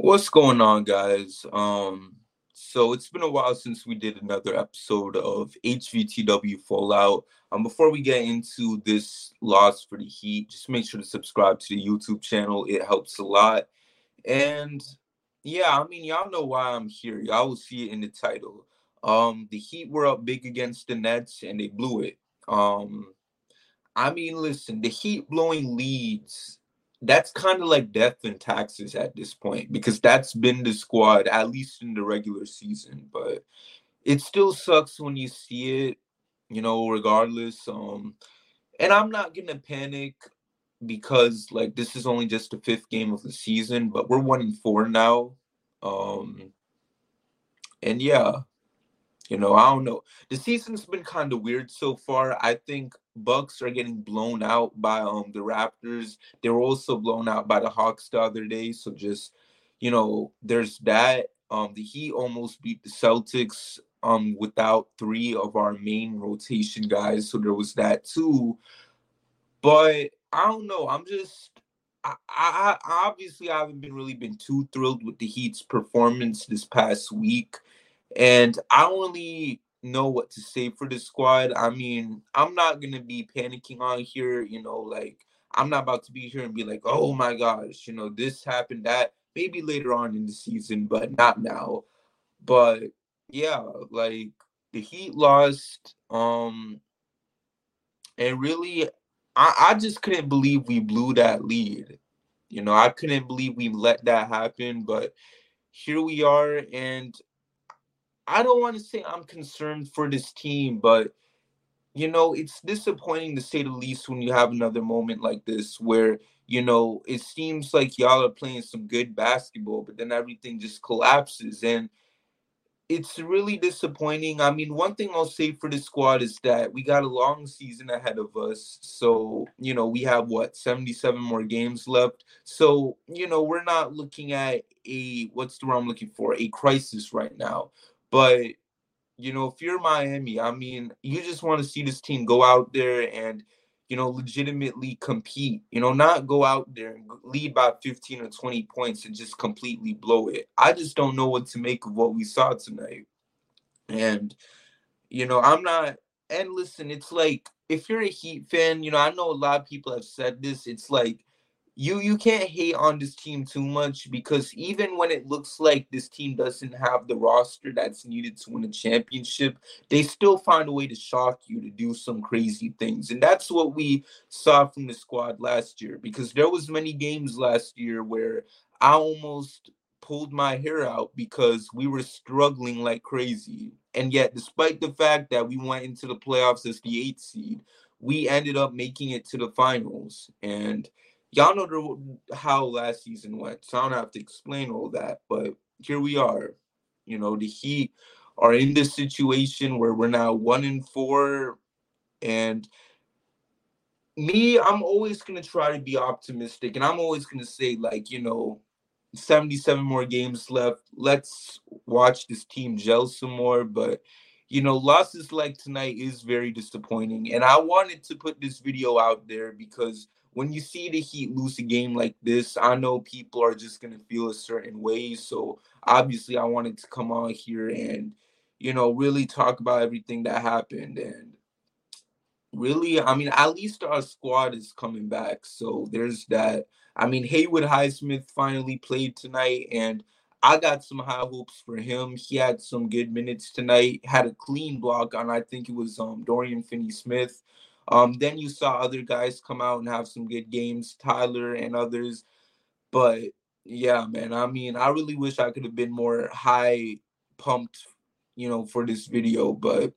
What's going on, guys? Um, so it's been a while since we did another episode of HVTW Fallout. Um, before we get into this loss for the Heat, just make sure to subscribe to the YouTube channel. It helps a lot. And yeah, I mean, y'all know why I'm here. Y'all will see it in the title. Um, the Heat were up big against the Nets and they blew it. Um, I mean, listen, the Heat blowing leads that's kind of like death and taxes at this point because that's been the squad at least in the regular season but it still sucks when you see it you know regardless um and i'm not gonna panic because like this is only just the fifth game of the season but we're one in four now um and yeah you know, I don't know. The season's been kind of weird so far. I think Bucks are getting blown out by um the Raptors. They were also blown out by the Hawks the other day. So just you know, there's that. Um, the Heat almost beat the Celtics um without three of our main rotation guys. So there was that too. But I don't know. I'm just I, I, obviously I haven't been really been too thrilled with the Heat's performance this past week. And I don't know what to say for the squad. I mean, I'm not gonna be panicking on here, you know, like I'm not about to be here and be like, oh my gosh, you know, this happened, that maybe later on in the season, but not now. But yeah, like the Heat lost. Um and really I, I just couldn't believe we blew that lead. You know, I couldn't believe we let that happen, but here we are and I don't want to say I'm concerned for this team, but you know, it's disappointing to say the least when you have another moment like this where, you know, it seems like y'all are playing some good basketball, but then everything just collapses. And it's really disappointing. I mean, one thing I'll say for the squad is that we got a long season ahead of us. So, you know, we have what, 77 more games left. So, you know, we're not looking at a, what's the word I'm looking for? A crisis right now. But you know, if you're Miami, I mean, you just want to see this team go out there and you know legitimately compete. You know, not go out there and lead by 15 or 20 points and just completely blow it. I just don't know what to make of what we saw tonight. And you know, I'm not. And listen, it's like if you're a Heat fan, you know, I know a lot of people have said this. It's like you you can't hate on this team too much because even when it looks like this team doesn't have the roster that's needed to win a championship, they still find a way to shock you to do some crazy things. And that's what we saw from the squad last year because there was many games last year where I almost pulled my hair out because we were struggling like crazy. And yet despite the fact that we went into the playoffs as the 8th seed, we ended up making it to the finals and y'all know the, how last season went, so I don't have to explain all that. But here we are. You know, the Heat are in this situation where we're now one in four, and me, I'm always gonna try to be optimistic, and I'm always gonna say like, you know, 77 more games left. Let's watch this team gel some more, but you know, losses like tonight is very disappointing. And I wanted to put this video out there because when you see the Heat lose a game like this, I know people are just gonna feel a certain way. So obviously, I wanted to come on here and you know really talk about everything that happened and really, I mean, at least our squad is coming back. So there's that. I mean, Haywood Highsmith finally played tonight, and I got some high hopes for him. He had some good minutes tonight. Had a clean block on, I think it was um, Dorian Finney-Smith. Um, then you saw other guys come out and have some good games, Tyler and others. But yeah, man, I mean, I really wish I could have been more high pumped, you know, for this video. But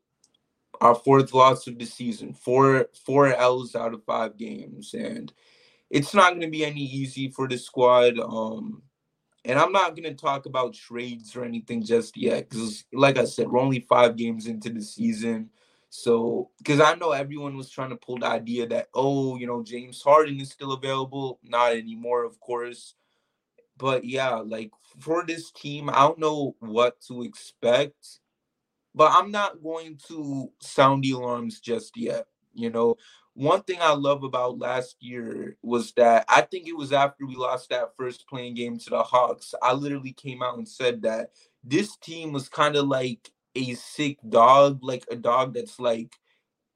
our fourth loss of the season, four four L's out of five games, and it's not going to be any easy for the squad. Um, and I'm not gonna talk about trades or anything just yet, because like I said, we're only five games into the season. So, because I know everyone was trying to pull the idea that, oh, you know, James Harden is still available. Not anymore, of course. But yeah, like for this team, I don't know what to expect, but I'm not going to sound the alarms just yet. You know, one thing I love about last year was that I think it was after we lost that first play-in game to the Hawks. I literally came out and said that this team was kind of like a sick dog, like a dog that's like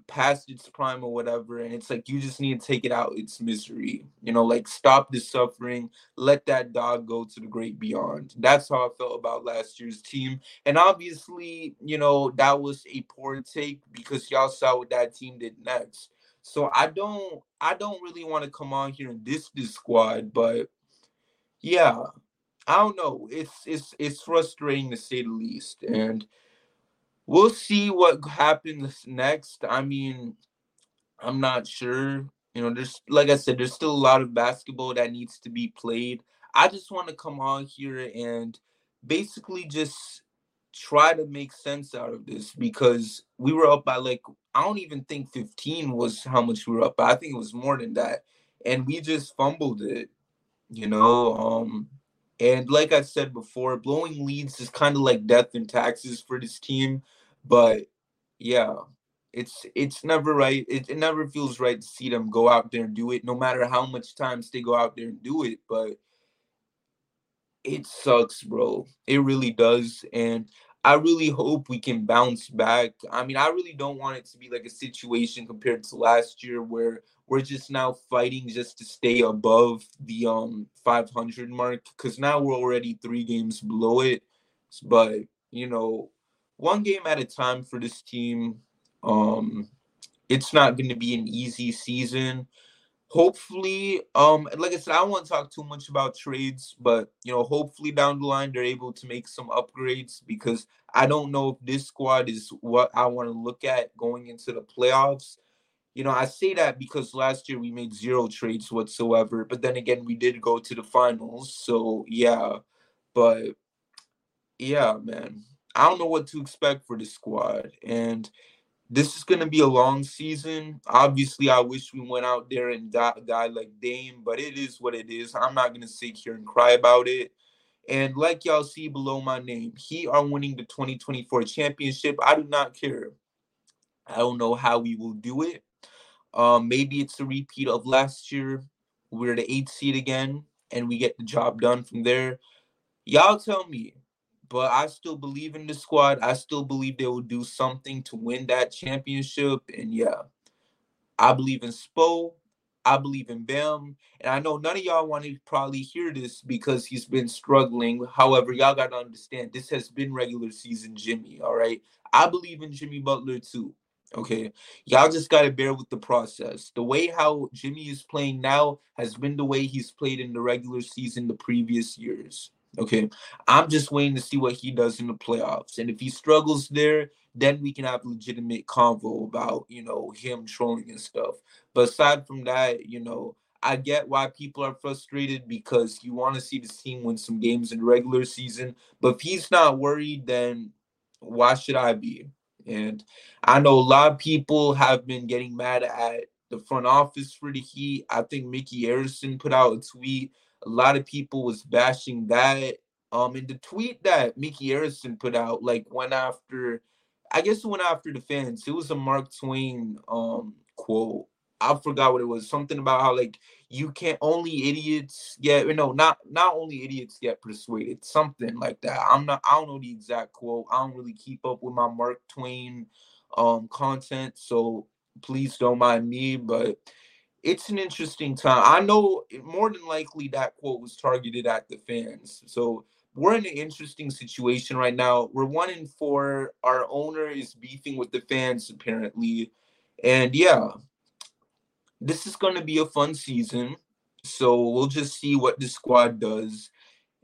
past its prime or whatever and it's like you just need to take it out its misery you know like stop the suffering let that dog go to the great beyond. That's how i felt about last year's team and obviously you know that was a poor take because y'all saw what that team did next. So i don't i don't really want to come on here and diss this squad but yeah i don't know it's it's it's frustrating to say the least and we'll see what happens next. I mean, I'm not sure. You know, there's like I said, there's still a lot of basketball that needs to be played. I just want to come on here and basically just try to make sense out of this because we were up by like I don't even think 15 was how much we were up by. I think it was more than that. And we just fumbled it, you know. Um and like I said before, blowing leads is kind of like death and taxes for this team. But yeah, it's it's never right. It, it never feels right to see them go out there and do it, no matter how much times they go out there and do it. But it sucks, bro. It really does. And I really hope we can bounce back. I mean, I really don't want it to be like a situation compared to last year where we're just now fighting just to stay above the um 500 mark because now we're already three games below it. But you know, one game at a time for this team. Um, it's not going to be an easy season. Hopefully, um, like I said, I don't want to talk too much about trades, but you know, hopefully down the line they're able to make some upgrades because I don't know if this squad is what I want to look at going into the playoffs. You know, I say that because last year we made zero trades whatsoever, but then again, we did go to the finals. So, yeah, but yeah, man, I don't know what to expect for the squad. And this is going to be a long season. Obviously, I wish we went out there and got a guy like Dame, but it is what it is. I'm not going to sit here and cry about it. And like y'all see below my name, he are winning the 2024 championship. I do not care. I don't know how we will do it. Um, maybe it's a repeat of last year. We're the eighth seed again, and we get the job done from there. Y'all tell me, but I still believe in the squad. I still believe they will do something to win that championship. And yeah, I believe in Spo. I believe in Bam. And I know none of y'all want to probably hear this because he's been struggling. However, y'all got to understand this has been regular season Jimmy. All right. I believe in Jimmy Butler too. Okay. Y'all just got to bear with the process. The way how Jimmy is playing now has been the way he's played in the regular season the previous years. Okay. I'm just waiting to see what he does in the playoffs. And if he struggles there, then we can have legitimate convo about, you know, him trolling and stuff. But aside from that, you know, I get why people are frustrated because you want to see this team win some games in the regular season. But if he's not worried, then why should I be? And I know a lot of people have been getting mad at the front office for the Heat. I think Micky Arison put out a tweet. A lot of people was bashing that. Um, and the tweet that Micky Arison put out, like went after, I guess it went after the fans. It was a Mark Twain um quote. I forgot what it was. Something about how like you can't only idiots get know not not only idiots get persuaded. Something like that. I'm not. I don't know the exact quote. I don't really keep up with my Mark Twain um content, so please don't mind me. But it's an interesting time. I know more than likely that quote was targeted at the fans. So we're in an interesting situation right now. We're one in four. Our owner is beefing with the fans apparently, and yeah, this is going to be a fun season. So we'll just see what the squad does,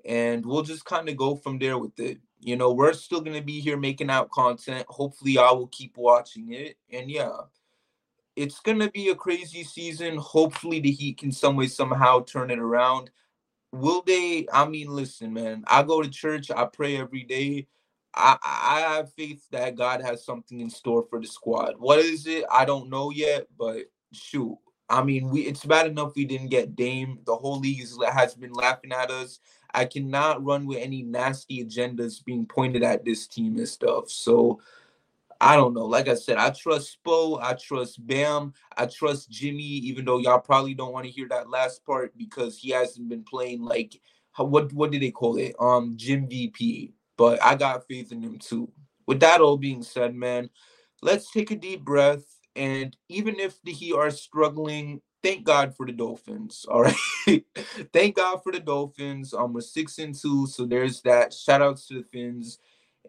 and we'll just kind of go from there with it. You know, we're still going to be here making out content. Hopefully, I will keep watching it, and yeah it's gonna be a crazy season. Hopefully, the Heat can some way somehow turn it around. will they? I mean, listen, man. I go to church. I pray every day. I, I have faith that God has something in store for the squad. What is it? I don't know yet, but shoot. I mean, we it's bad enough we didn't get Dame. The whole league is, has been laughing at us. I cannot run with any nasty agendas being pointed at this team and stuff. So I don't know. Like I said, I trust Spo. I trust Bam. I trust Jimmy, even though y'all probably don't want to hear that last part because he hasn't been playing like what what did they call it? Um, Jim VP. But I got faith in him too. With that all being said, man, let's take a deep breath. And even if the Heat are struggling, thank God for the Dolphins. All right. thank God for the Dolphins. Um, we're six and two. So there's that. Shout outs to the Fins.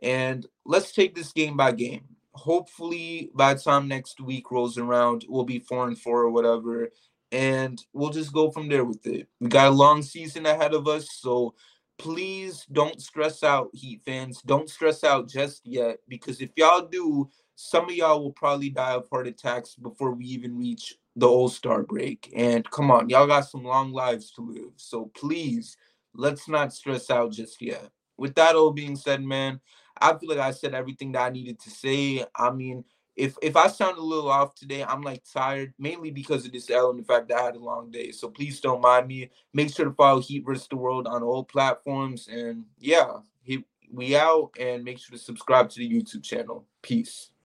And let's take this game by game hopefully by the time next week rolls around, we'll be four and four or whatever, and we'll just go from there with it. We got a long season ahead of us, so please don't stress out, Heat fans. Don't stress out just yet, because if y'all do, some of y'all will probably die of heart attacks before we even reach the All Star break. And come on, y'all got some long lives to live, so please let's not stress out just yet. With that all being said, man. I feel like I said everything that I needed to say. I mean, if if I sound a little off today, I'm like tired, mainly because of this L and the fact that I had a long day. So please don't mind me. Make sure to follow Heat vs. the World on all platforms. And yeah, he, we out and make sure to subscribe to the YouTube channel. Peace.